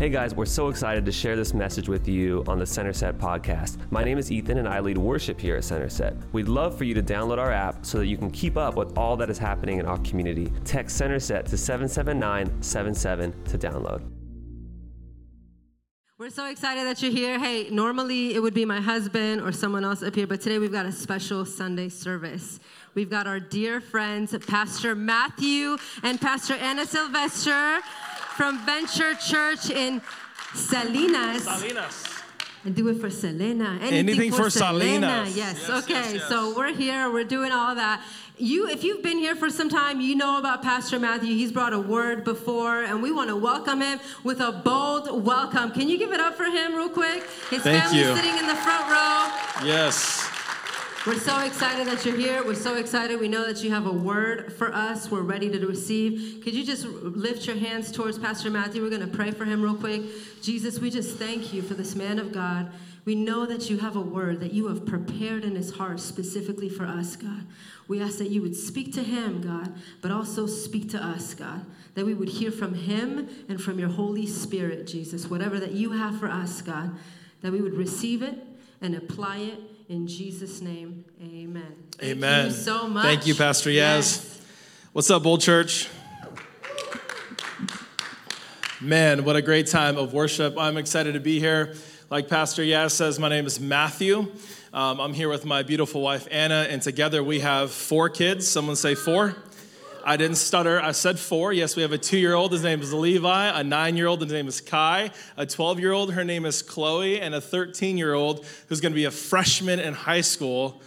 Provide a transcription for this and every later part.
Hey guys, we're so excited to share this message with you on the Center Set podcast. My name is Ethan and I lead worship here at Center Set. We'd love for you to download our app so that you can keep up with all that is happening in our community. Text Center Set to 77977 to download. We're so excited that you're here. Hey, normally it would be my husband or someone else up here, but today we've got a special Sunday service. We've got our dear friends, Pastor Matthew and Pastor Anna Sylvester from Venture Church in Salinas. Salinas. And do it for Selena. Anything, Anything for Salinas. Yes. Yes, okay. yes, yes. So we're here. We're doing all that. You, if you've been here for some time, you know about Pastor Matthew. He's brought a word before, and we want to welcome him with a bold welcome. Can you give it up for him, real quick? His Thank family you. sitting in the front row. Yes. We're so excited that you're here. We're so excited. We know that you have a word for us. We're ready to receive. Could you just lift your hands towards Pastor Matthew? We're going to pray for him real quick. Jesus, we just thank you for this man of God. We know that you have a word that you have prepared in his heart specifically for us, God. We ask that you would speak to him, God, but also speak to us, God. That we would hear from him and from your Holy Spirit, Jesus. Whatever that you have for us, God, that we would receive it and apply it in Jesus' name, amen. Amen. Thank you so much. Thank you, Pastor Yaz. Yes. What's up, Bold Church? Man, what a great time of worship. I'm excited to be here. Like Pastor Yaz says, my name is Matthew. Um, I'm here with my beautiful wife, Anna, and together we have four kids. Someone say four. I didn't stutter. I said four. Yes, we have a two year old. His name is Levi. A nine year old. His name is Kai. A 12 year old. Her name is Chloe. And a 13 year old who's going to be a freshman in high school.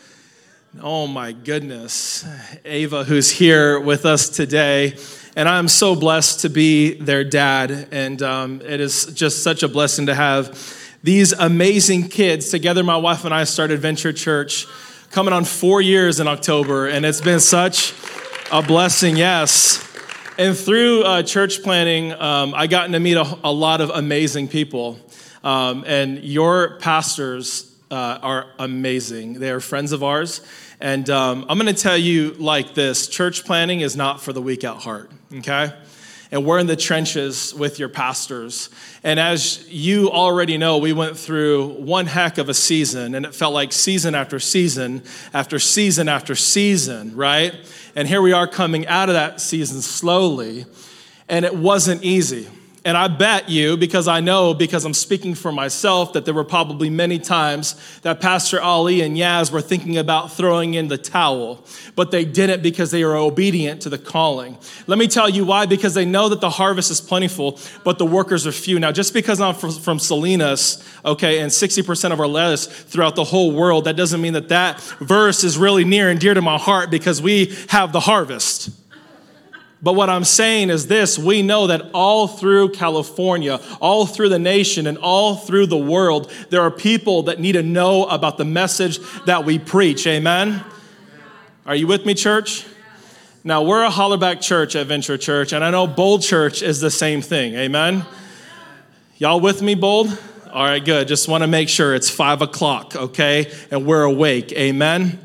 Oh my goodness. Ava, who's here with us today. And I'm so blessed to be their dad. And um, it is just such a blessing to have these amazing kids. Together, my wife and I started Venture Church coming on four years in October. And it's been such a blessing, yes. And through uh, church planning, um, I gotten to meet a, a lot of amazing people. Um, and your pastors uh, are amazing. They are friends of ours. And um, I'm going to tell you like this church planning is not for the weak at heart, okay? And we're in the trenches with your pastors. And as you already know, we went through one heck of a season, and it felt like season after season after season after season, right? And here we are coming out of that season slowly, and it wasn't easy. And I bet you, because I know, because I'm speaking for myself, that there were probably many times that Pastor Ali and Yaz were thinking about throwing in the towel, but they didn't because they were obedient to the calling. Let me tell you why because they know that the harvest is plentiful, but the workers are few. Now, just because I'm from, Salinas, okay, and 60% of our lettuce throughout the whole world, that doesn't mean that that verse is really near and dear to my heart because we have the harvest. But what I'm saying is this we know that all through California, all through the nation, and all through the world, there are people that need to know about the message that we preach. Amen? Are you with me, church? Now, we're a Hollerback church at Venture Church, and I know Bold Church is the same thing. Amen? Y'all with me, Bold? All right, good. Just want to make sure it's five o'clock, okay? And we're awake. Amen?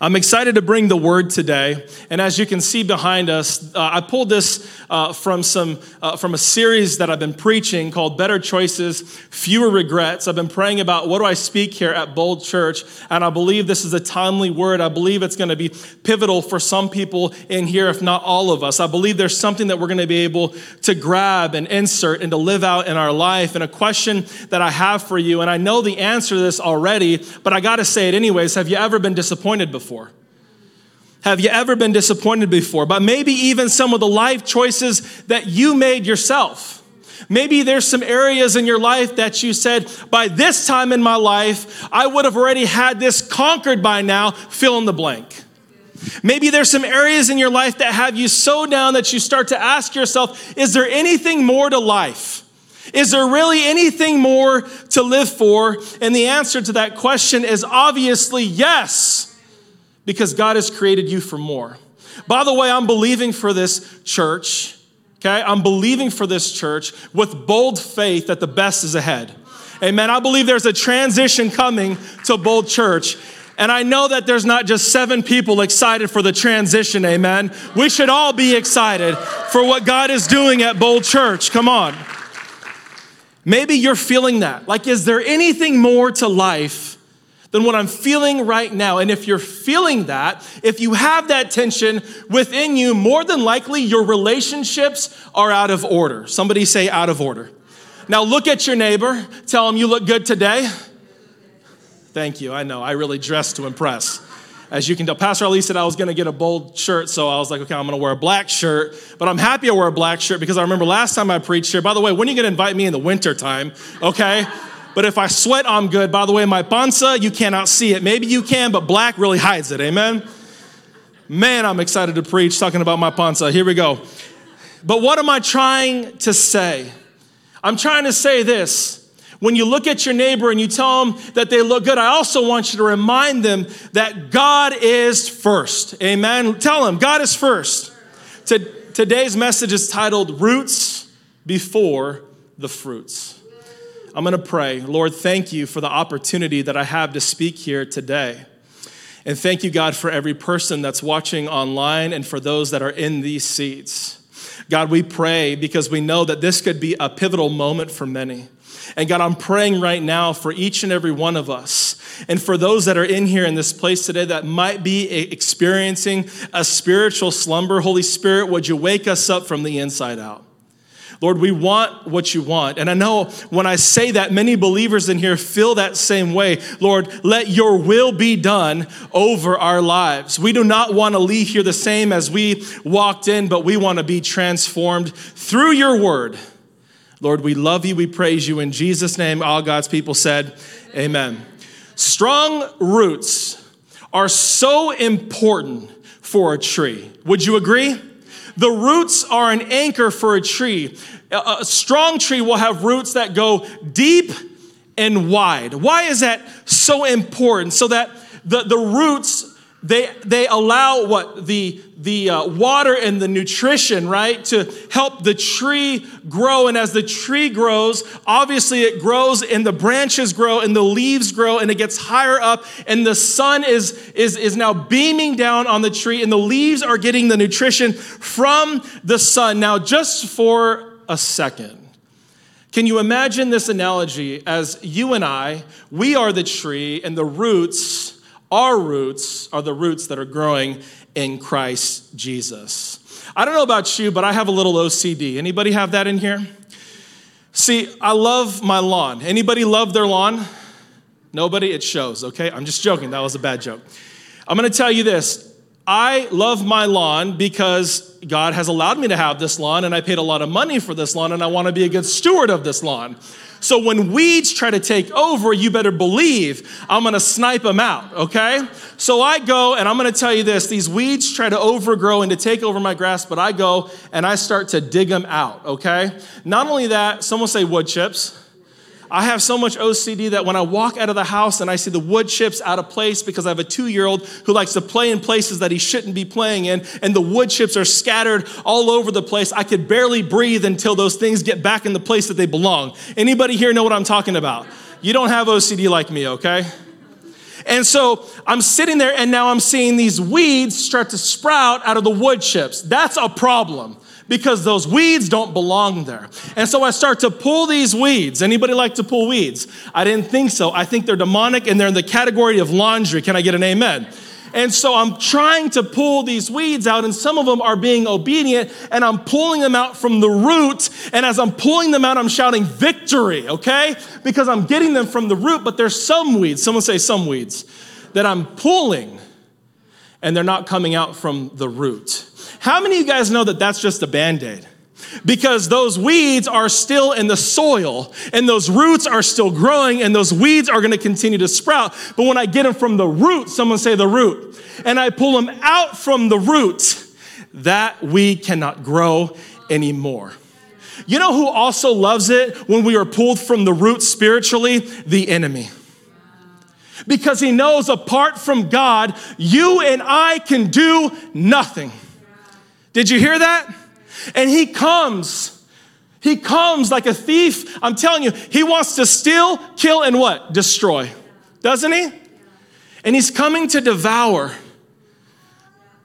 I'm excited to bring the word today, and as you can see behind us, uh, I pulled this uh, from some uh, from a series that I've been preaching called "Better Choices, Fewer Regrets." I've been praying about what do I speak here at Bold Church, and I believe this is a timely word. I believe it's going to be pivotal for some people in here, if not all of us. I believe there's something that we're going to be able to grab and insert and to live out in our life. And a question that I have for you, and I know the answer to this already, but I got to say it anyways. Have you ever been disappointed before? Have you ever been disappointed before? But maybe even some of the life choices that you made yourself. Maybe there's some areas in your life that you said, by this time in my life, I would have already had this conquered by now, fill in the blank. Maybe there's some areas in your life that have you so down that you start to ask yourself, is there anything more to life? Is there really anything more to live for? And the answer to that question is obviously yes because God has created you for more. By the way, I'm believing for this church, okay? I'm believing for this church with bold faith that the best is ahead. Amen. I believe there's a transition coming to Bold Church. And I know that there's not just seven people excited for the transition, amen. We should all be excited for what God is doing at Bold Church. Come on. Maybe you're feeling that. Like, is there anything more to life than what I'm feeling right now? And if you're feeling that, if you have that tension within you, more than likely your relationships are out of order. Somebody say out of order. Now look at your neighbor, tell him you look good today. Thank you. I know, I really dressed to impress. As you can tell, Pastor Ali said I was gonna get a bold shirt, so I was like, okay, I'm gonna wear a black shirt. But I'm happy I wear a black shirt because I remember last time I preached here. By the way, when are you gonna invite me in the winter time? Okay? But if I sweat, I'm good. By the way, my panza, you cannot see it. Maybe you can, but black really hides it. Amen? Man, I'm excited to preach talking about my panza. Here we go. But what am I trying to say? I'm trying to say this. When you look at your neighbor and you tell them that they look good, I also want you to remind them that God is first. Amen. Tell them God is first. Today's message is titled Roots Before the Fruits. I'm going to pray. Lord, thank you for the opportunity that I have to speak here today. And thank you, God, for every person that's watching online and for those that are in these seats. God, we pray because we know that this could be a pivotal moment for many. And God, I'm praying right now for each and every one of us. And for those that are in here in this place today that might be experiencing a spiritual slumber, Holy Spirit, would you wake us up from the inside out? Lord, we want what you want. And I know when I say that, many believers in here feel that same way. Lord, let your will be done over our lives. We do not want to leave here the same as we walked in, but we want to be transformed through your word. Lord, we love you. We praise you. In Jesus' name, all God's people said, Amen. Amen. Strong roots are so important for a tree. Would you agree? The roots are an anchor for a tree. A strong tree will have roots that go deep and wide. Why is that so important? So that the, the roots they, they allow what? The, the uh, water and the nutrition right? To help the tree grow. And as the tree grows obviously it grows and the branches grow and the leaves grow and it gets higher up and the sun is, is, is now beaming down on the tree and the leaves are getting the nutrition from the sun. Now just for a second can you imagine this analogy? As you and i we are the tree and the roots our roots are the roots that are growing in Christ Jesus. I don't know about you, but I have a little OCD. Anybody have that in here? See, I love my lawn. Anybody love their lawn? Nobody? It shows, okay? I'm just joking. That was a bad joke. I'm gonna tell you this. I love my lawn because God has allowed me to have this lawn and I paid a lot of money for this lawn and I wanna be a good steward of this lawn. So when weeds try to take over, you better believe I'm gonna snipe them out, okay? So I go and I'm gonna tell you this these weeds try to overgrow and to take over my grass, but I go and I start to dig them out, okay? Not only that, someone say wood chips. I have so much OCD that when I walk out of the house and I see the wood chips out of place because I have a two year old who likes to play in places that he shouldn't be playing in, and the wood chips are scattered all over the place, I could barely breathe until those things get back in the place that they belong. Anybody here know what I'm talking about? You don't have OCD like me, okay? And so I'm sitting there and now I'm seeing these weeds start to sprout out of the wood chips. That's a problem because those weeds don't belong there. And so I start to pull these weeds. Anybody like to pull weeds? I didn't think so. I think they're demonic and they're in the category of laundry. Can I get an amen? And so I'm trying to pull these weeds out, and some of them are being obedient, and I'm pulling them out from the root. And as I'm pulling them out, I'm shouting victory, okay? Because I'm getting them from the root, but there's some weeds, someone say some weeds, that I'm pulling, and they're not coming out from the root. How many of you guys know that that's just a band aid? Because those weeds are still in the soil and those roots are still growing and those weeds are gonna continue to sprout. But when I get them from the root, someone say the root, and I pull them out from the root, that weed cannot grow anymore. You know who also loves it when we are pulled from the root spiritually? The enemy because he knows apart from God, you and I can do nothing. Did you hear that? And he comes. He comes like a thief. I'm telling you, he wants to steal, kill, and what? Destroy. Doesn't he? And he's coming to devour.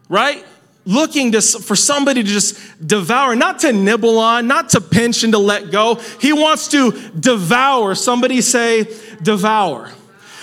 Right? looking to, for somebody to just devour, not to nibble on, not to pinch and to let go. He wants to devour. Somebody say, devour.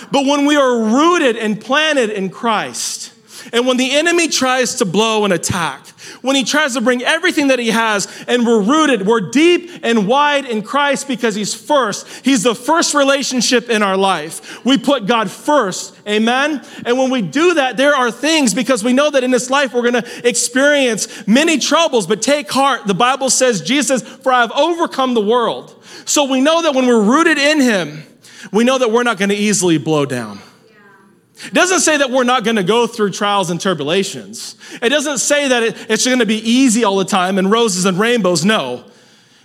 But when we are rooted and planted in Christ, and when the enemy tries to blow and attack, when he tries to bring everything that he has and we're rooted, we're deep and wide in Christ because he's first. He's the first relationship in our life. We put God first. Amen. And when we do that, there are things because we know that in this life we're going to experience many troubles, but take heart. The Bible says, Jesus, for I have overcome the world. So we know that when we're rooted in him, we know that we're not going to easily blow down. It doesn't say that we're not going to go through trials and tribulations. It doesn't say that it, it's going to be easy all the time and roses and rainbows. No.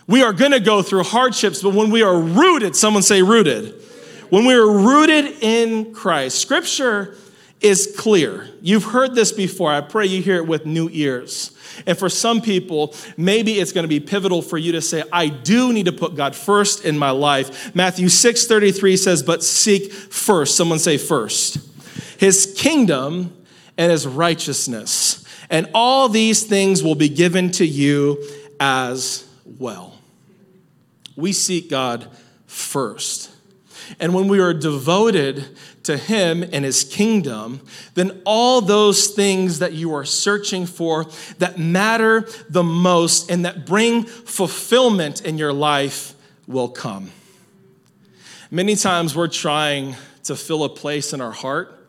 We are going to go through hardships, but when we are rooted, someone say rooted. When we are rooted in Christ, scripture is clear. You've heard this before. I pray you hear it with new ears. And for some people, maybe it's going to be pivotal for you to say, I do need to put God first in my life. Matthew 6 33 says, But seek first. Someone say first his kingdom and his righteousness. And all these things will be given to you as well. We seek God first. And when we are devoted to Him and His kingdom, then all those things that you are searching for that matter the most and that bring fulfillment in your life will come. Many times we're trying to fill a place in our heart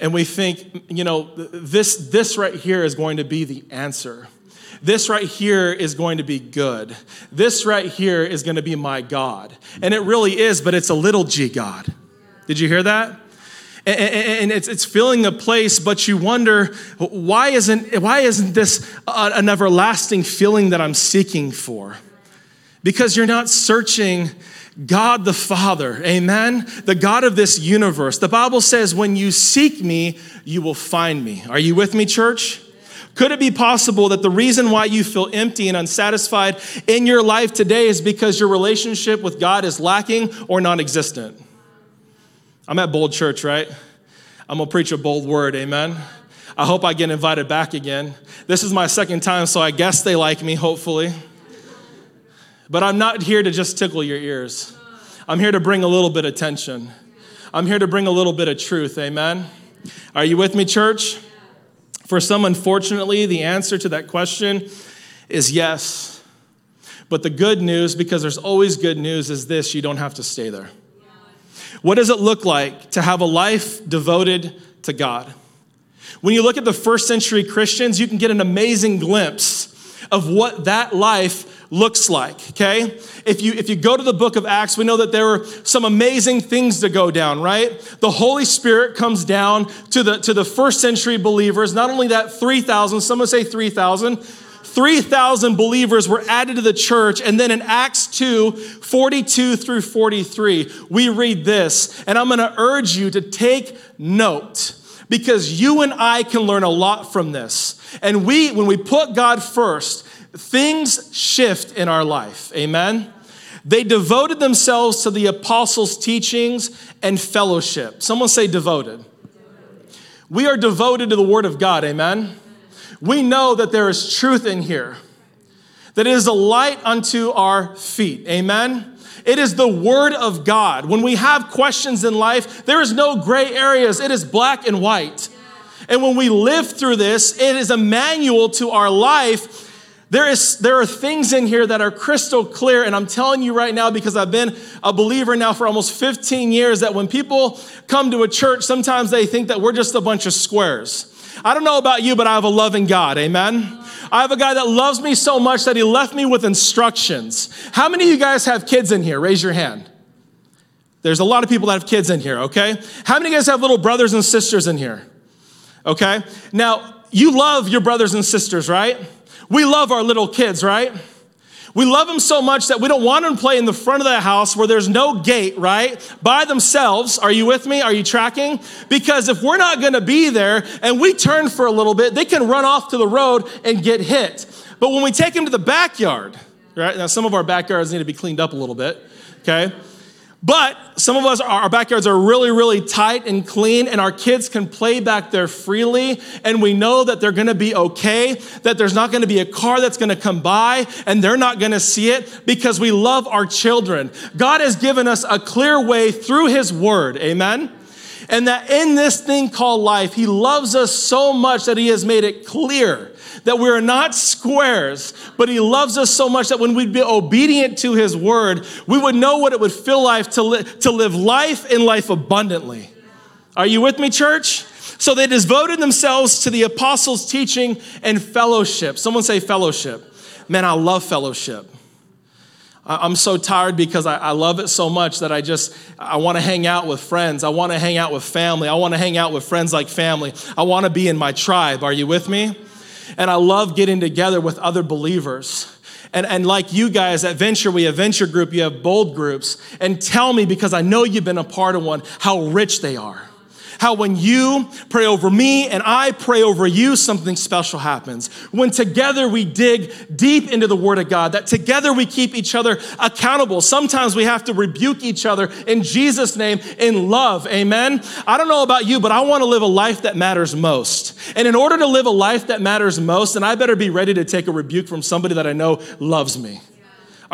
and we think, you know, this, this right here is going to be the answer. This right here is going to be good. This right here is going to be my God. And it really is, but it's a little g God. Did you hear that? and it's, it's filling a place, but you wonder why isn't, why isn't this an everlasting feeling that I'm seeking for? Because you're not searching God the Father, amen? The God of this universe. The Bible says, when you seek me, you will find me. Are you with me, church? Could it be possible that the reason why you feel empty and unsatisfied in your life today is because your relationship with God is lacking or non existent? I'm at Bold Church, right? I'm gonna preach a bold word, amen? I hope I get invited back again. This is my second time, so I guess they like me, hopefully. But I'm not here to just tickle your ears. I'm here to bring a little bit of tension. I'm here to bring a little bit of truth. Amen. Are you with me, church? For some, unfortunately, the answer to that question is yes. But the good news, because there's always good news, is this you don't have to stay there. What does it look like to have a life devoted to God? When you look at the first century Christians, you can get an amazing glimpse of what that life looks like, okay? If you if you go to the book of Acts, we know that there were some amazing things to go down, right? The Holy Spirit comes down to the to the first century believers. Not only that, 3,000, some would say 3,000. 3,000 believers were added to the church. And then in Acts 2 42 through 43, we read this. And I'm going to urge you to take note because you and I can learn a lot from this. And we, when we put God first, things shift in our life. Amen? They devoted themselves to the apostles' teachings and fellowship. Someone say devoted. We are devoted to the Word of God. Amen? We know that there is truth in here, that it is a light unto our feet. Amen? It is the Word of God. When we have questions in life, there is no gray areas, it is black and white. And when we live through this, it is a manual to our life there, is, there are things in here that are crystal clear, and I'm telling you right now because I've been a believer now for almost 15 years that when people come to a church, sometimes they think that we're just a bunch of squares. I don't know about you, but I have a loving God, amen? I have a guy that loves me so much that he left me with instructions. How many of you guys have kids in here? Raise your hand. There's a lot of people that have kids in here, okay? How many of you guys have little brothers and sisters in here? Okay? Now, you love your brothers and sisters, right? We love our little kids, right? We love them so much that we don't want them to play in the front of the house where there's no gate, right? By themselves. Are you with me? Are you tracking? Because if we're not gonna be there and we turn for a little bit, they can run off to the road and get hit. But when we take them to the backyard, right? Now, some of our backyards need to be cleaned up a little bit, okay? But some of us, our backyards are really, really tight and clean, and our kids can play back there freely, and we know that they're gonna be okay, that there's not gonna be a car that's gonna come by, and they're not gonna see it because we love our children. God has given us a clear way through His Word, amen? And that in this thing called life, He loves us so much that He has made it clear that we are not squares, but He loves us so much that when we'd be obedient to His word, we would know what it would feel like to, li- to live life in life abundantly. Are you with me, church? So they devoted themselves to the apostles' teaching and fellowship. Someone say fellowship. Man, I love fellowship. I'm so tired because I, love it so much that I just I want to hang out with friends. I want to hang out with family. I want to hang out with friends like family. I want to be in my tribe. Are you with me? And I love getting together with other believers. And, and like you guys at Venture, we have Venture Group, you have Bold Groups. And tell me, because I know you've been a part of one, how rich they are how when you pray over me and I pray over you, something special happens. When together we dig deep into the Word of God, that together we keep each other accountable. Sometimes we have to rebuke each other in Jesus' name in love. Amen. I don't know about you, but I want to live a life that matters most. And in order to live a life that matters most, then I better be ready to take a rebuke from somebody that I know loves me.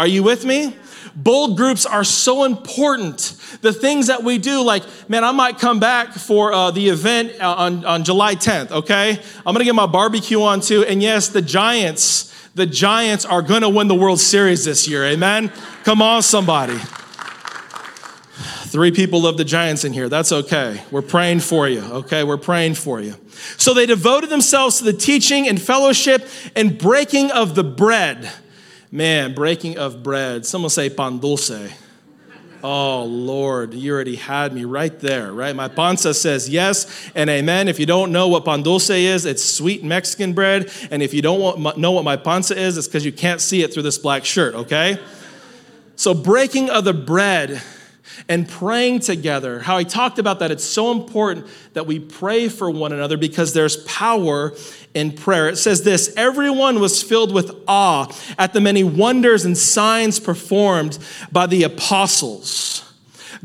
Are you with me? Bold groups are so important. The things that we do, like, man, I might come back for uh, the event uh, on, on July 10th, okay? I'm gonna get my barbecue on too. And yes, the Giants, the Giants are gonna win the World Series this year, amen? Come on, somebody. Three people love the Giants in here. That's okay. We're praying for you, okay? We're praying for you. So they devoted themselves to the teaching and fellowship and breaking of the bread. Man, breaking of bread. Someone say pan dulce. Oh, Lord, you already had me right there, right? My panza says yes and amen. If you don't know what pan dulce is, it's sweet Mexican bread. And if you don't know what my panza is, it's because you can't see it through this black shirt, okay? So, breaking of the bread and praying together, how I talked about that, it's so important that we pray for one another because there's power in prayer. It says this Everyone was filled with awe at the many wonders and signs performed by the apostles.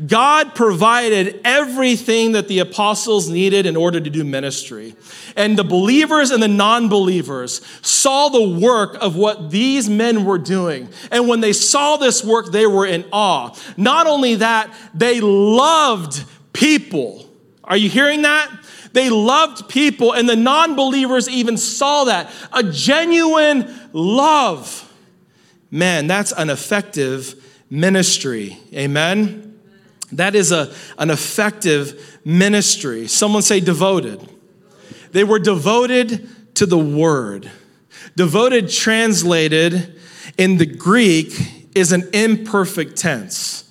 God provided everything that the apostles needed in order to do ministry. And the believers and the non believers saw the work of what these men were doing. And when they saw this work, they were in awe. Not only that, they loved people. Are you hearing that? They loved people, and the non believers even saw that. A genuine love. Man, that's an effective ministry. Amen? That is a, an effective ministry. Someone say devoted. They were devoted to the word. Devoted, translated in the Greek, is an imperfect tense.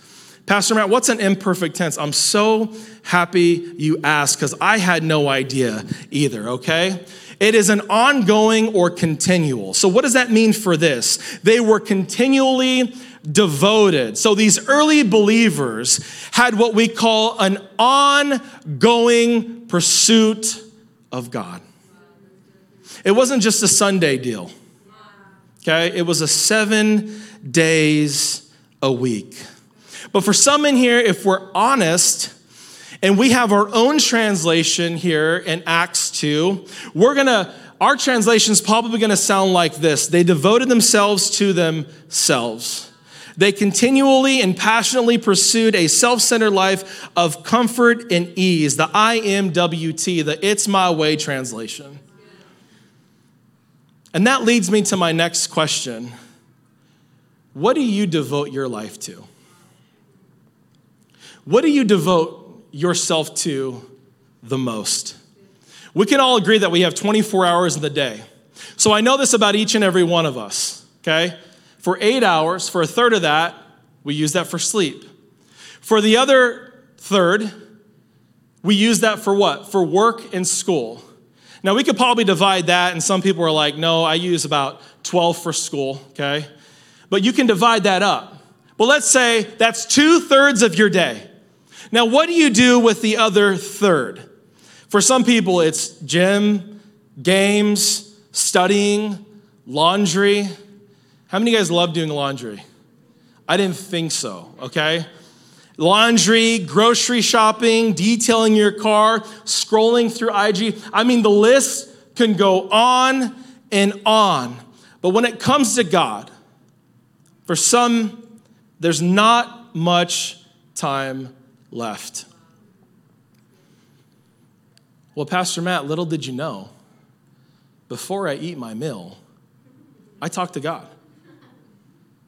Pastor Matt, what's an imperfect tense? I'm so happy you asked because I had no idea either, okay? It is an ongoing or continual. So, what does that mean for this? They were continually devoted. So, these early believers had what we call an ongoing pursuit of God. It wasn't just a Sunday deal, okay? It was a seven days a week. But for some in here, if we're honest, and we have our own translation here in Acts 2, we're gonna, our translation is probably gonna sound like this They devoted themselves to themselves. They continually and passionately pursued a self centered life of comfort and ease. The IMWT, the It's My Way translation. And that leads me to my next question What do you devote your life to? What do you devote yourself to the most? We can all agree that we have 24 hours in the day. So I know this about each and every one of us, okay? For eight hours, for a third of that, we use that for sleep. For the other third, we use that for what? For work and school. Now, we could probably divide that, and some people are like, no, I use about 12 for school, okay? But you can divide that up. Well, let's say that's two thirds of your day. Now, what do you do with the other third? For some people, it's gym, games, studying, laundry. How many of you guys love doing laundry? I didn't think so, okay? laundry, grocery shopping, detailing your car, scrolling through IG. I mean, the list can go on and on. But when it comes to God, for some, there's not much time left. Well, Pastor Matt, little did you know, before I eat my meal, I talk to God.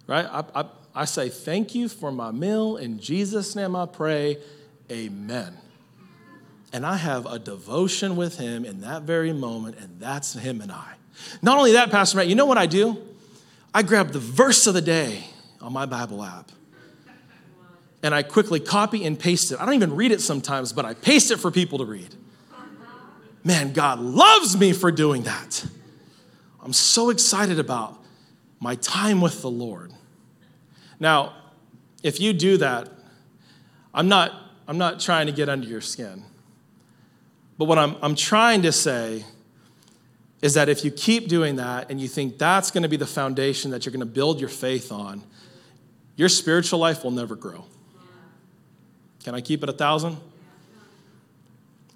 Right? I, I, I say, Thank you for my meal. In Jesus' name I pray, Amen. And I have a devotion with Him in that very moment, and that's Him and I. Not only that, Pastor Matt, you know what I do? I grab the verse of the day on my Bible app and I quickly copy and paste it. I don't even read it sometimes, but I paste it for people to read. Man, God loves me for doing that. I'm so excited about my time with the Lord. Now, if you do that, I'm not, I'm not trying to get under your skin. But what I'm, I'm trying to say is that if you keep doing that and you think that's going to be the foundation that you're going to build your faith on, your spiritual life will never grow. Can I keep it a thousand?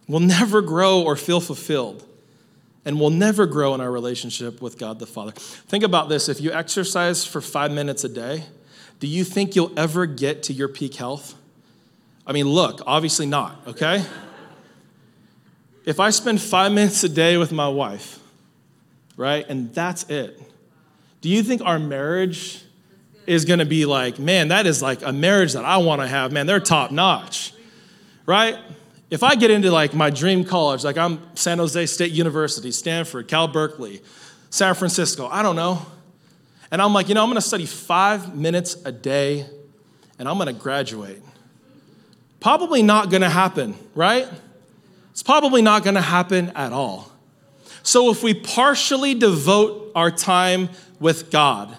We'll never grow or feel fulfilled, and we'll never grow in our relationship with God the Father. Think about this if you exercise for five minutes a day, do you think you'll ever get to your peak health? I mean, look, obviously not, okay? If I spend five minutes a day with my wife, right, and that's it, do you think our marriage is gonna be like, man, that is like a marriage that I wanna have, man, they're top notch, right? If I get into like my dream college, like I'm San Jose State University, Stanford, Cal Berkeley, San Francisco, I don't know, and I'm like, you know, I'm gonna study five minutes a day and I'm gonna graduate. Probably not gonna happen, right? It's probably not gonna happen at all. So if we partially devote our time with God,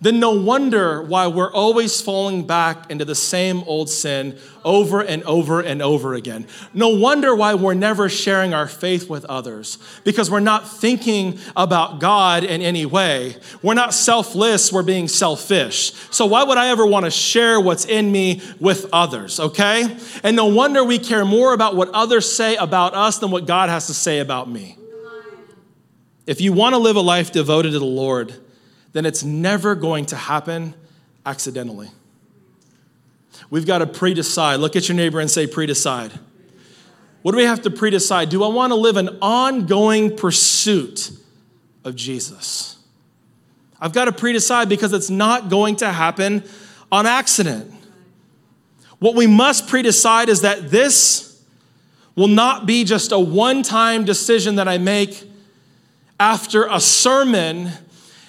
then no wonder why we're always falling back into the same old sin over and over and over again. No wonder why we're never sharing our faith with others because we're not thinking about God in any way. We're not selfless, we're being selfish. So, why would I ever want to share what's in me with others, okay? And no wonder we care more about what others say about us than what God has to say about me. If you want to live a life devoted to the Lord, then it's never going to happen accidentally. We've got to pre decide. Look at your neighbor and say, pre decide. What do we have to pre decide? Do I want to live an ongoing pursuit of Jesus? I've got to pre decide because it's not going to happen on accident. What we must pre decide is that this will not be just a one time decision that I make after a sermon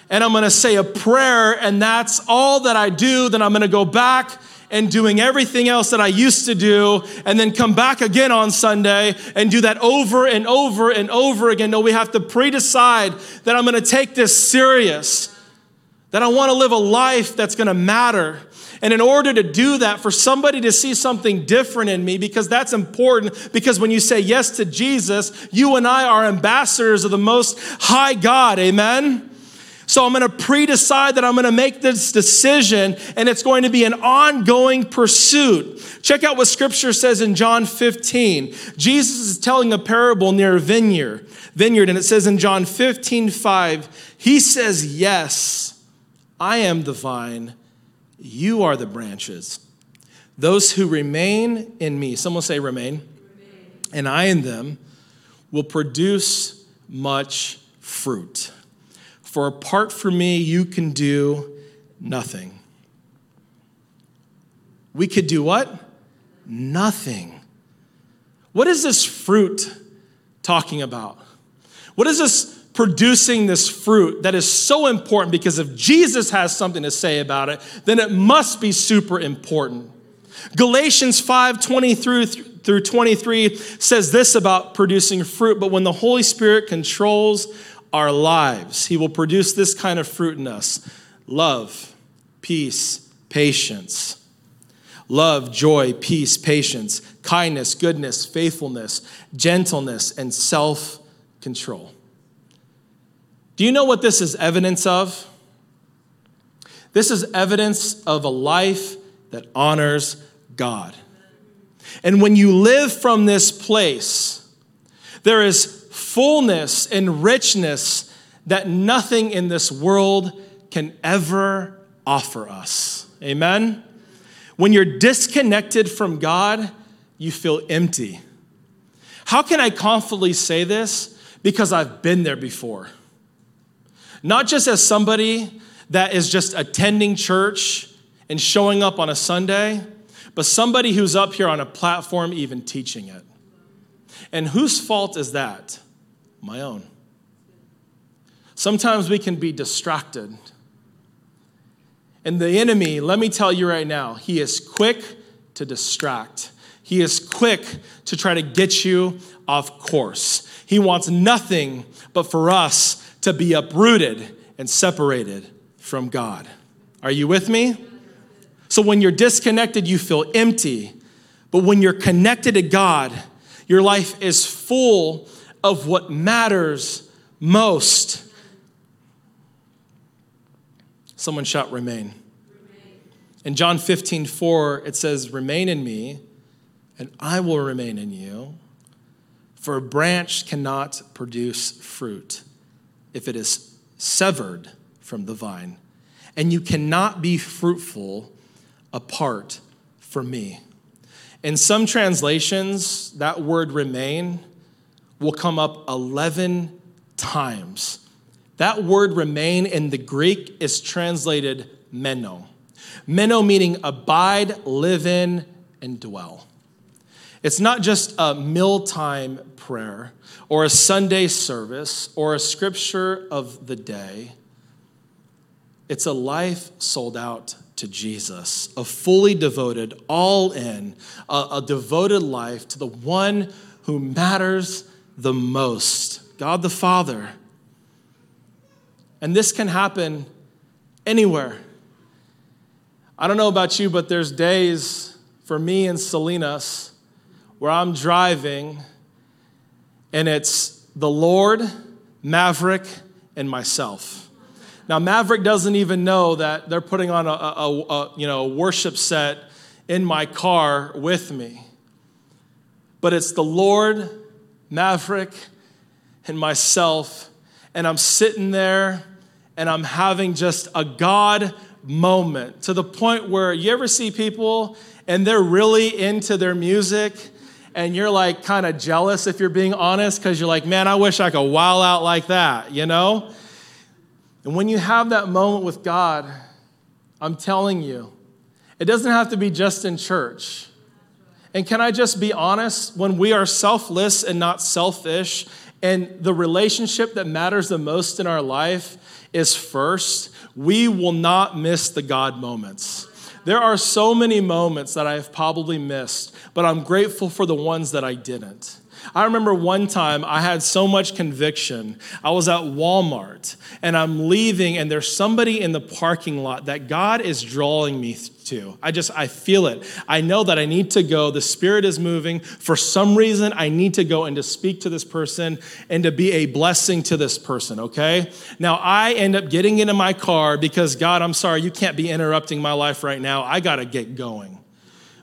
and I'm gonna say a prayer, and that's all that I do, then I'm gonna go back and doing everything else that I used to do, and then come back again on Sunday and do that over and over and over again. No, we have to pre decide that I'm gonna take this serious, that I wanna live a life that's gonna matter. And in order to do that, for somebody to see something different in me, because that's important, because when you say yes to Jesus, you and I are ambassadors of the Most High God, amen? So I'm going to pre decide that I'm going to make this decision, and it's going to be an ongoing pursuit. Check out what scripture says in John 15. Jesus is telling a parable near a vineyard, vineyard, and it says in John 15, 5, he says, Yes, I am the vine, you are the branches. Those who remain in me, someone say remain, remain. and I in them, will produce much fruit. For apart from me, you can do nothing. We could do what? Nothing. What is this fruit talking about? What is this producing this fruit that is so important? Because if Jesus has something to say about it, then it must be super important. Galatians 5 20 through, through 23 says this about producing fruit, but when the Holy Spirit controls our lives. He will produce this kind of fruit in us love, peace, patience. Love, joy, peace, patience, kindness, goodness, faithfulness, gentleness, and self control. Do you know what this is evidence of? This is evidence of a life that honors God. And when you live from this place, there is fullness and richness that nothing in this world can ever offer us. Amen? When you're disconnected from God, you feel empty. How can I confidently say this? Because I've been there before. Not just as somebody that is just attending church and showing up on a Sunday, but somebody who's up here on a platform even teaching it. And whose fault is that? My own. Sometimes we can be distracted. And the enemy, let me tell you right now, he is quick to distract. He is quick to try to get you off course. He wants nothing but for us to be uprooted and separated from God. Are you with me? So when you're disconnected, you feel empty. But when you're connected to God, your life is full of what matters most. Someone shout, remain. In John 15, 4, it says, Remain in me, and I will remain in you. For a branch cannot produce fruit if it is severed from the vine, and you cannot be fruitful apart from me. In some translations, that word remain will come up 11 times. That word remain in the Greek is translated meno. Meno meaning abide, live in, and dwell. It's not just a mealtime prayer or a Sunday service or a scripture of the day. It's a life sold out to Jesus, a fully devoted, all in, a, a, devoted life to the one who matters the most God the Father. And this can happen anywhere. I don't know about you, but there's days for me and Salinas where I'm driving and it's the Lord, Maverick, and myself. Now, Maverick doesn't even know that they're putting on a, a, a, you know, worship set in my car with me. But it's the Lord, Maverick, and myself. And I'm sitting there and I'm having just a God moment to the point where you ever see people and they're really into their music and you're like kind of jealous if you're being honest because you're like, man, I wish I could wow out like that, you know? And when you have that moment with God, I'm telling you, it doesn't have to be just in church. And can I just be honest? When we are selfless and not selfish, and the relationship that matters the most in our life is first, we will not miss the God moments. There are so many moments that I have probably missed, but I'm grateful for the ones that I didn't. I remember one time I had so much conviction. I was at Walmart and I'm leaving, and there's somebody in the parking lot that God is drawing me to. I just, I feel it. I know that I need to go. The Spirit is moving. For some reason, I need to go and to speak to this person and to be a blessing to this person, okay? Now, I end up getting into my car because, God, I'm sorry, you can't be interrupting my life right now. I got to get going.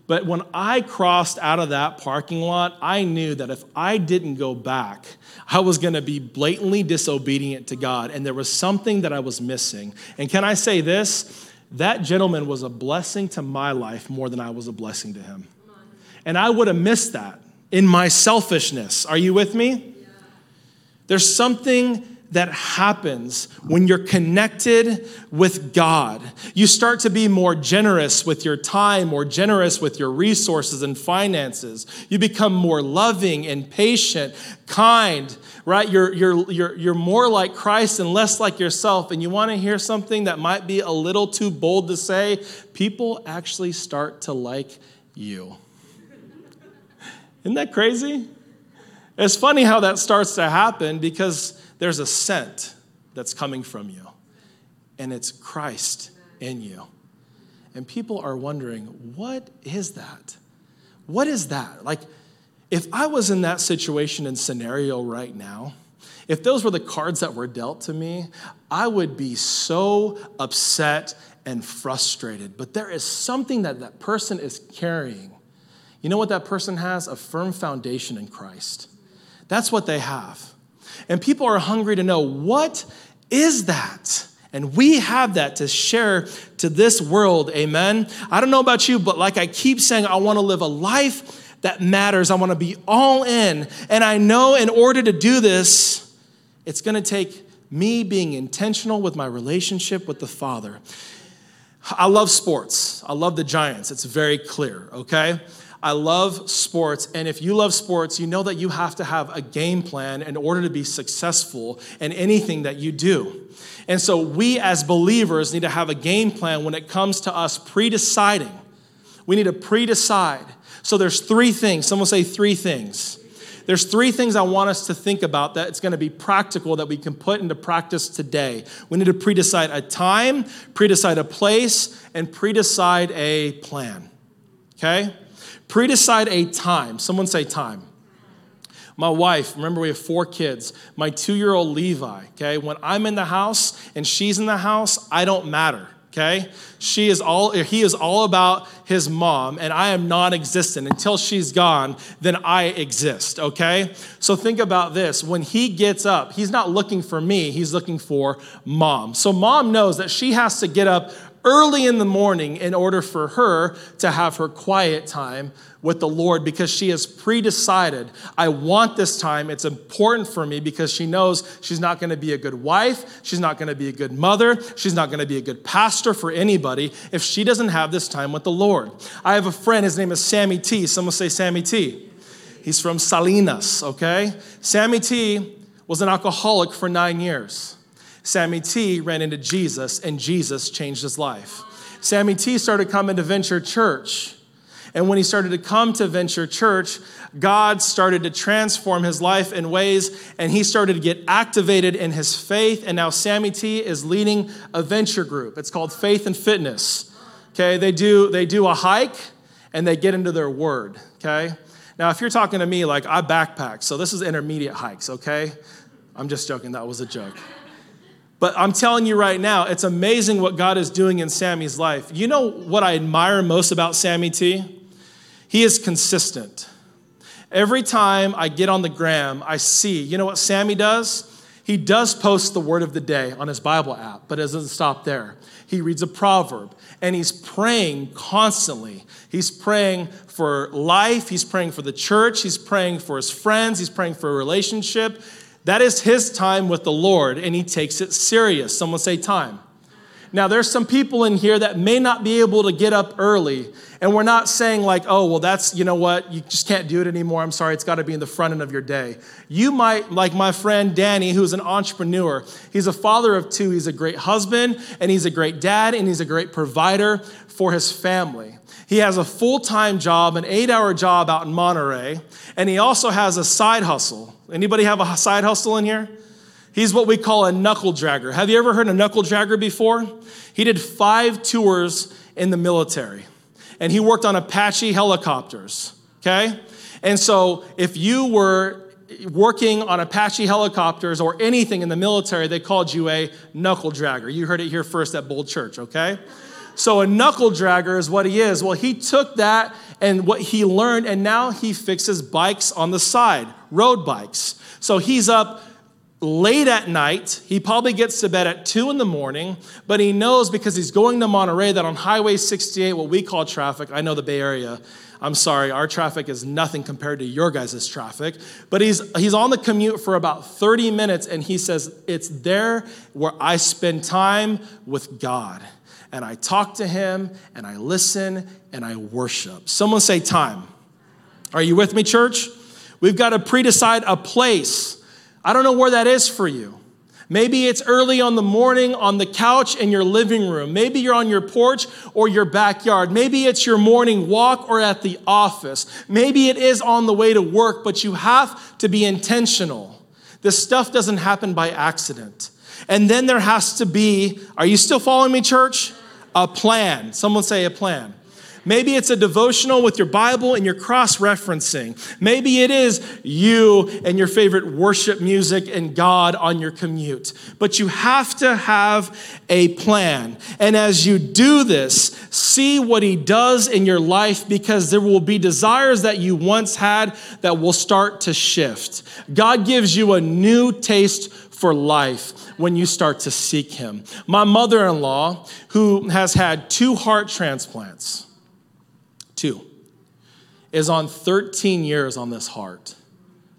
But when I crossed out of that parking lot, I knew that if I didn't go back, I was going to be blatantly disobedient to God, and there was something that I was missing. And can I say this? That gentleman was a blessing to my life more than I was a blessing to him. And I would have missed that in my selfishness. Are you with me? There's something that happens when you're connected with God. You start to be more generous with your time, more generous with your resources and finances. You become more loving and patient, kind, right? You're, you're, you're, you're more like Christ and less like yourself. And you want to hear something that might be a little too bold to say? People actually start to like you. Isn't that crazy? It's funny how that starts to happen because there's a scent that's coming from you, and it's Christ in you. And people are wondering, what is that? What is that? Like, if I was in that situation and scenario right now, if those were the cards that were dealt to me, I would be so upset and frustrated. But there is something that that person is carrying. You know what that person has? A firm foundation in Christ. That's what they have. And people are hungry to know what is that? And we have that to share to this world. Amen. I don't know about you, but like I keep saying, I want to live a life that matters. I want to be all in. And I know in order to do this, it's going to take me being intentional with my relationship with the Father. I love sports. I love the Giants. It's very clear, okay? I love sports, and if you love sports, you know that you have to have a game plan in order to be successful in anything that you do. And so, we as believers need to have a game plan when it comes to us pre deciding. We need to pre decide. So, there's three things. Someone say three things. There's three things I want us to think about that it's going to be practical that we can put into practice today. We need to pre decide a time, pre decide a place, and pre decide a plan. Okay? Pre decide a time. Someone say time. My wife, remember we have four kids. My two year old Levi, okay? When I'm in the house and she's in the house, I don't matter, okay? She is all, he is all about his mom, and I am non existent. Until she's gone, then I exist, okay? So think about this. When he gets up, he's not looking for me, he's looking for mom. So mom knows that she has to get up early in the morning in order for her to have her quiet time with the Lord because she has pre decided, I want this time. It's important for me because she knows she's not going to be a good wife. She's not going to be a good mother. She's not going to be a good pastor for anybody if she doesn't have this time with the Lord. I have a friend, his name is Sammy T. Someone say Sammy T. He's from Salinas, okay? Sammy T was an alcoholic for nine years. Sammy T ran into Jesus, and Jesus changed his life. Sammy T started coming to Venture Church. And when he started to come to Venture Church, God started to transform his life in ways, and he started to get activated in his faith. And now Sammy T is leading a venture group. It's called Faith and Fitness. Okay, they do, they do a hike and they get into their word. Okay, now if you're talking to me, like I backpack, so this is intermediate hikes. Okay, I'm just joking, that was a joke. But I'm telling you right now, it's amazing what God is doing in Sammy's life. You know what I admire most about Sammy T? He is consistent. Every time I get on the gram, I see, you know what Sammy does? He does post the word of the day on his Bible app, but it doesn't stop there. He reads a proverb and he's praying constantly. He's praying for life, he's praying for the church, he's praying for his friends, he's praying for a relationship. That is his time with the Lord, and he takes it serious. Someone say time. Now, there's some people in here that may not be able to get up early, and we're not saying, like, oh, well, that's, you know what, you just can't do it anymore. I'm sorry, it's got to be in the front end of your day. You might, like my friend Danny, who's an entrepreneur, he's a father of two. He's a great husband, and he's a great dad, and he's a great provider for his family. He has a full time job, an eight hour job out in Monterey, and he also has a side hustle. Anybody have a side hustle in here? He's what we call a knuckle dragger. Have you ever heard a knuckle dragger before? He did five tours in the military, and he worked on Apache helicopters, okay? And so if you were working on Apache helicopters or anything in the military, they called you a knuckle dragger. You heard it here first at Bold Church, okay? So a knuckle dragger is what he is. Well, he took that and what he learned, and now he fixes bikes on the side, road bikes. So he's up late at night. He probably gets to bed at two in the morning, but he knows because he's going to Monterey that on Highway 68, what we call traffic, I know the Bay Area. I'm sorry, our traffic is nothing compared to your guys' traffic. But he's, he's on the commute for about 30 minutes, and he says, It's there where I spend time with God and I talk to him and I listen and I worship. Someone say time. Are you with me, church? We've got to pre decide a place. I don't know where that is for you. Maybe it's early on the morning on the couch in your living room. Maybe you're on your porch or your backyard. Maybe it's your morning walk or at the office. Maybe it is on the way to work, but you have to be intentional. This stuff doesn't happen by accident. And then there has to be, are you still following me, church? a plan. Someone say a plan. Maybe it's a devotional with your Bible and your cross referencing. Maybe it is you and your favorite worship music and God on your commute. But you have to have a plan. And as you do this, see what He does in your life because there will be desires that you once had that will start to shift. God gives you a new taste for life when you start to seek Him. My mother in law, who has had two heart transplants, two, is on 13 years on this heart.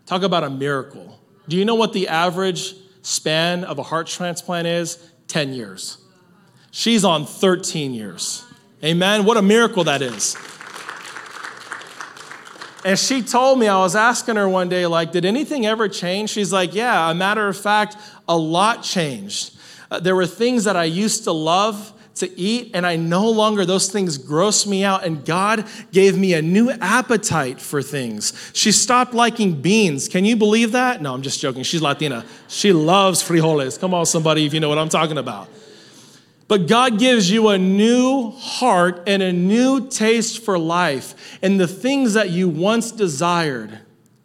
Talk about a miracle. Do you know what the average span of a heart transplant is? 10 years. She's on 13 years. Amen. What a miracle that is. And she told me, I was asking her one day, like, did anything ever change? She's like, yeah, a matter of fact, a lot changed. Uh, there were things that I used to love to eat, and I no longer, those things gross me out, and God gave me a new appetite for things. She stopped liking beans. Can you believe that? No, I'm just joking. She's Latina. She loves frijoles. Come on, somebody, if you know what I'm talking about. But God gives you a new heart and a new taste for life. And the things that you once desired,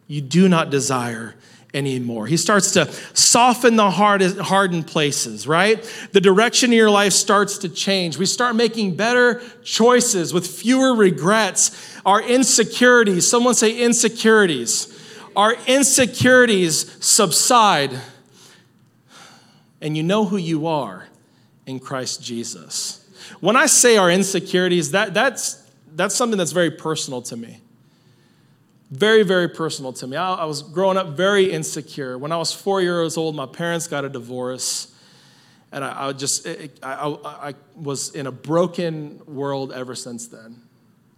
you do not desire anymore. He starts to soften the hard, hardened places, right? The direction of your life starts to change. We start making better choices with fewer regrets. Our insecurities, someone say insecurities, our insecurities subside. And you know who you are in Christ Jesus. When I say our insecurities, that, that's, that's something that's very personal to me. Very, very personal to me. I, I was growing up very insecure. When I was four years old, my parents got a divorce. And I, I just, it, I, I was in a broken world ever since then.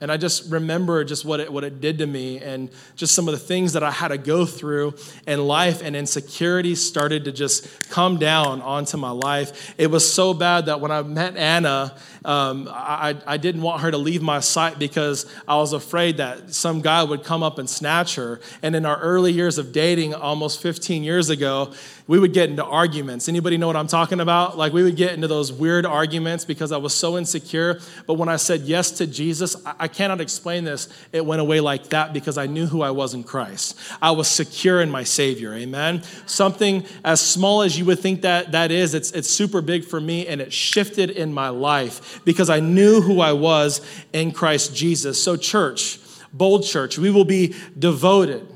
And I just remember just what it, what it did to me and just some of the things that I had to go through in life and insecurity started to just come down onto my life. It was so bad that when I met Anna, um, I, I didn't want her to leave my sight because I was afraid that some guy would come up and snatch her. And in our early years of dating, almost 15 years ago, we would get into arguments. Anybody know what I'm talking about? Like we would get into those weird arguments because I was so insecure. But when I said yes to Jesus, I cannot explain this. It went away like that because I knew who I was in Christ. I was secure in my Savior. Amen. Something as small as you would think that that is, it's, it's super big for me and it shifted in my life because I knew who I was in Christ Jesus. So, church, bold church, we will be devoted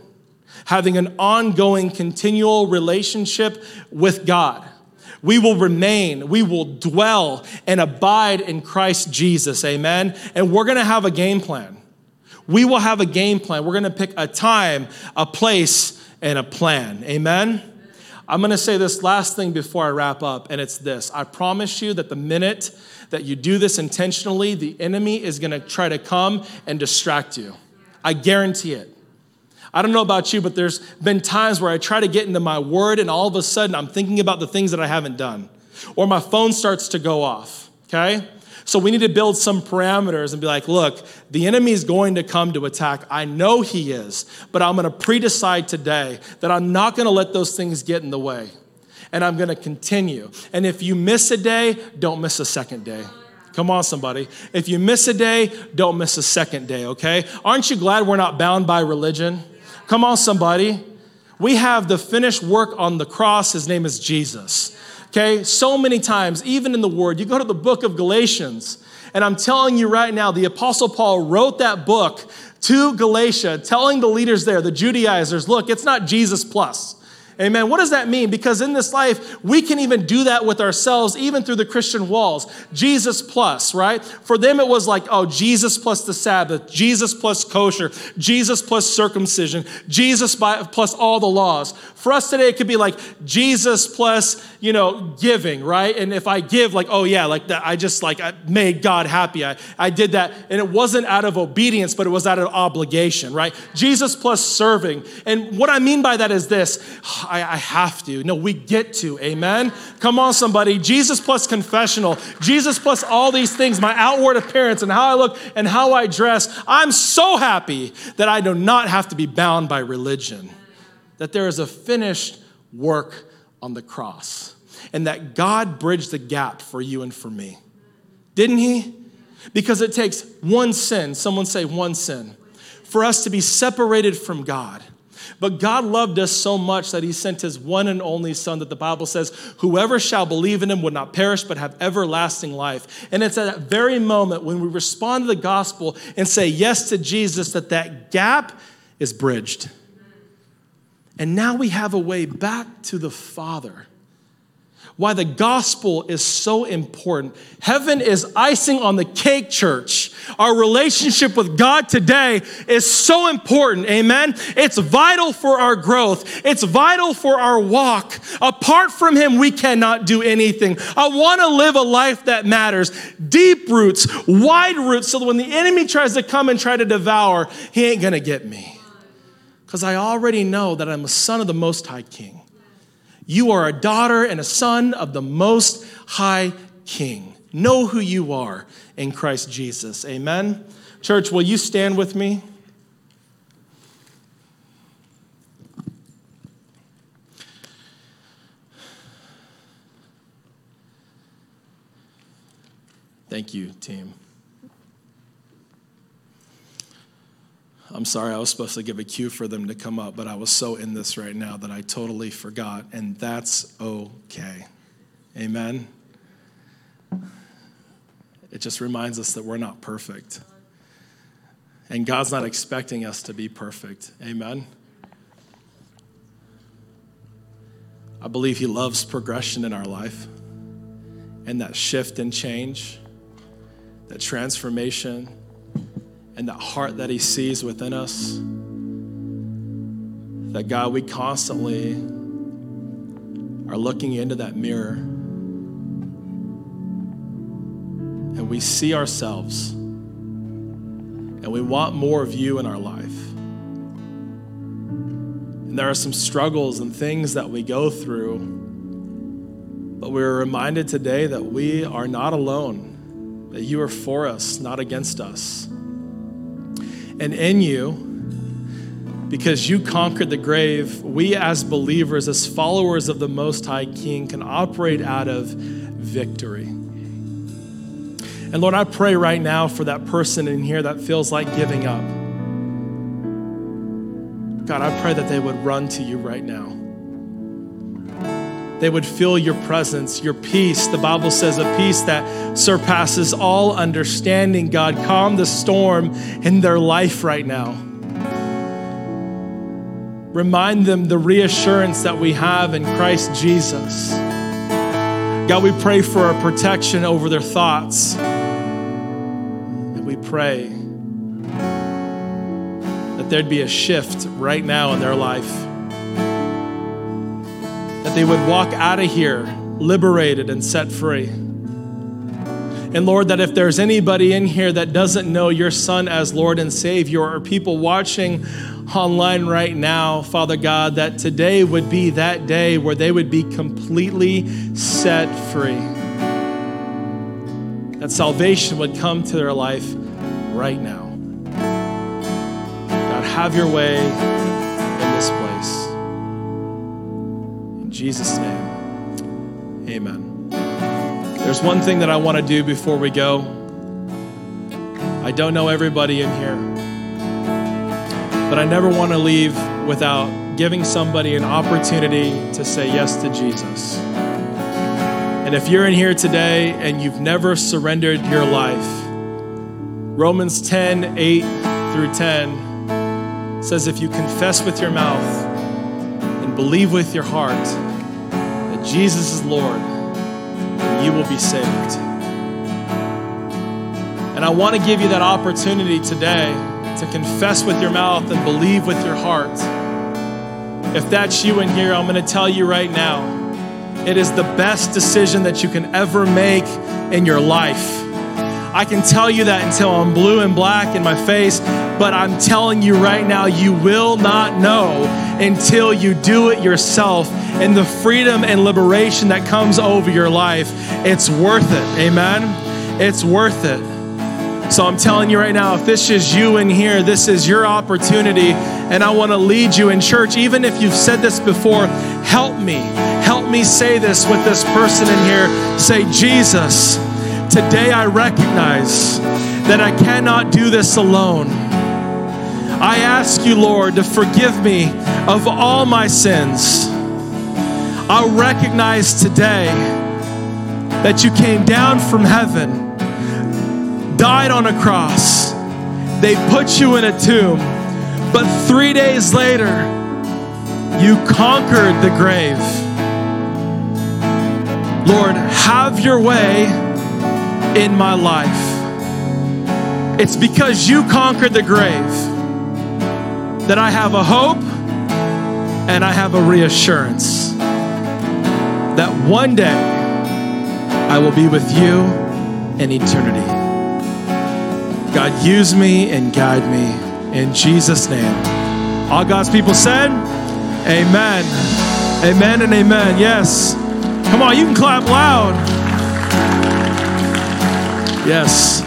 having an ongoing, continual relationship with God. We will remain, we will dwell and abide in Christ Jesus. Amen. And we're going to have a game plan. We will have a game plan. We're going to pick a time, a place, and a plan. Amen. I'm going to say this last thing before I wrap up, and it's this I promise you that the minute that you do this intentionally, the enemy is going to try to come and distract you. I guarantee it. I don't know about you, but there's been times where I try to get into my word and all of a sudden I'm thinking about the things that I haven't done. Or my phone starts to go off, okay? So we need to build some parameters and be like, look, the enemy is going to come to attack. I know he is, but I'm going to pre-decide today that I'm not going to let those things get in the way. And I'm going to continue. And if you miss a day, don't miss a second day. Come on, somebody. If you miss a day, don't miss a second day, okay? Aren't you glad we're not bound by religion? Come on, somebody. We have the finished work on the cross. His name is Jesus. Okay, so many times, even in the Word, you go to the book of Galatians, and I'm telling you right now, the Apostle Paul wrote that book to Galatia, telling the leaders there, the Judaizers, look, it's not Jesus plus. Amen. What does that mean? Because in this life, we can even do that with ourselves, even through the Christian walls. Jesus plus, right? For them, it was like, oh, Jesus plus the Sabbath, Jesus plus kosher, Jesus plus circumcision, Jesus by, plus all the laws. For us today, it could be like Jesus plus, you know, giving, right? And if I give, like, oh, yeah, like that, I just like I made God happy. I, I did that. And it wasn't out of obedience, but it was out of obligation, right? Jesus plus serving. And what I mean by that is this I, I have to. No, we get to. Amen. Come on, somebody. Jesus plus confessional, Jesus plus all these things, my outward appearance and how I look and how I dress. I'm so happy that I do not have to be bound by religion, that there is a finished work on the cross, and that God bridged the gap for you and for me. Didn't He? Because it takes one sin, someone say one sin, for us to be separated from God. But God loved us so much that he sent his one and only Son, that the Bible says, Whoever shall believe in him would not perish, but have everlasting life. And it's at that very moment when we respond to the gospel and say yes to Jesus that that gap is bridged. And now we have a way back to the Father why the gospel is so important. Heaven is icing on the cake, church. Our relationship with God today is so important. Amen. It's vital for our growth, it's vital for our walk. Apart from Him, we cannot do anything. I want to live a life that matters. Deep roots, wide roots, so that when the enemy tries to come and try to devour, he ain't going to get me. Because I already know that I'm a son of the Most High King. You are a daughter and a son of the Most High King. Know who you are in Christ Jesus. Amen. Church, will you stand with me? Thank you, team. I'm sorry, I was supposed to give a cue for them to come up, but I was so in this right now that I totally forgot, and that's okay. Amen. It just reminds us that we're not perfect. And God's not expecting us to be perfect. Amen. I believe He loves progression in our life and that shift and change, that transformation and that heart that He sees within us. That God, we constantly are looking into that mirror and we see ourselves and we want more of you in our life. And there are some struggles and things that we go through, but we're reminded today that we are not alone, that you are for us, not against us and in you, because you conquered the grave, we as believers, as followers of the Most High King, can operate out of victory. And Lord, I pray right now for that person in here that feels like giving up. God, I pray that they would run to you right now. They would feel your presence, your peace. The Bible says a peace that surpasses all understanding. God, calm the storm in their life right now. Remind them the reassurance that we have in Christ Jesus. God, we pray for a protection over their thoughts. And we pray that there'd be a shift right now in their life they would walk out of here liberated and set free. And Lord, that if there's anybody in here that doesn't know your Son as Lord and Savior, or people watching online right now, Father God, that today would be that day where they would be completely set free. That salvation would come to their life right now. God, have your way in this place. Jesus' name, amen. There's one thing that I want to do before we go. I don't know everybody in here, but I never want to leave without giving somebody an opportunity to say yes to Jesus. And if you're in here today and you've never surrendered your life, Romans 10 8 through 10 says, If you confess with your mouth and believe with your heart, Jesus is Lord, and you will be saved. And I want to give you that opportunity today to confess with your mouth and believe with your heart. If that's you in here, I'm going to tell you right now it is the best decision that you can ever make in your life. I can tell you that until I'm blue and black in my face, but I'm telling you right now, you will not know until you do it yourself and the freedom and liberation that comes over your life, it's worth it. Amen? It's worth it. So I'm telling you right now, if this is you in here, this is your opportunity. And I want to lead you in church. Even if you've said this before, help me. Help me say this with this person in here. Say, Jesus today I recognize that I cannot do this alone. I ask you, Lord, to forgive me of all my sins. I recognize today that you came down from heaven, died on a cross, they put you in a tomb, but three days later, you conquered the grave. Lord, have your way in my life. It's because you conquered the grave that I have a hope and I have a reassurance that one day I will be with you in eternity. God, use me and guide me in Jesus' name. All God's people said, Amen. Amen and amen. Yes. Come on, you can clap loud. Yes.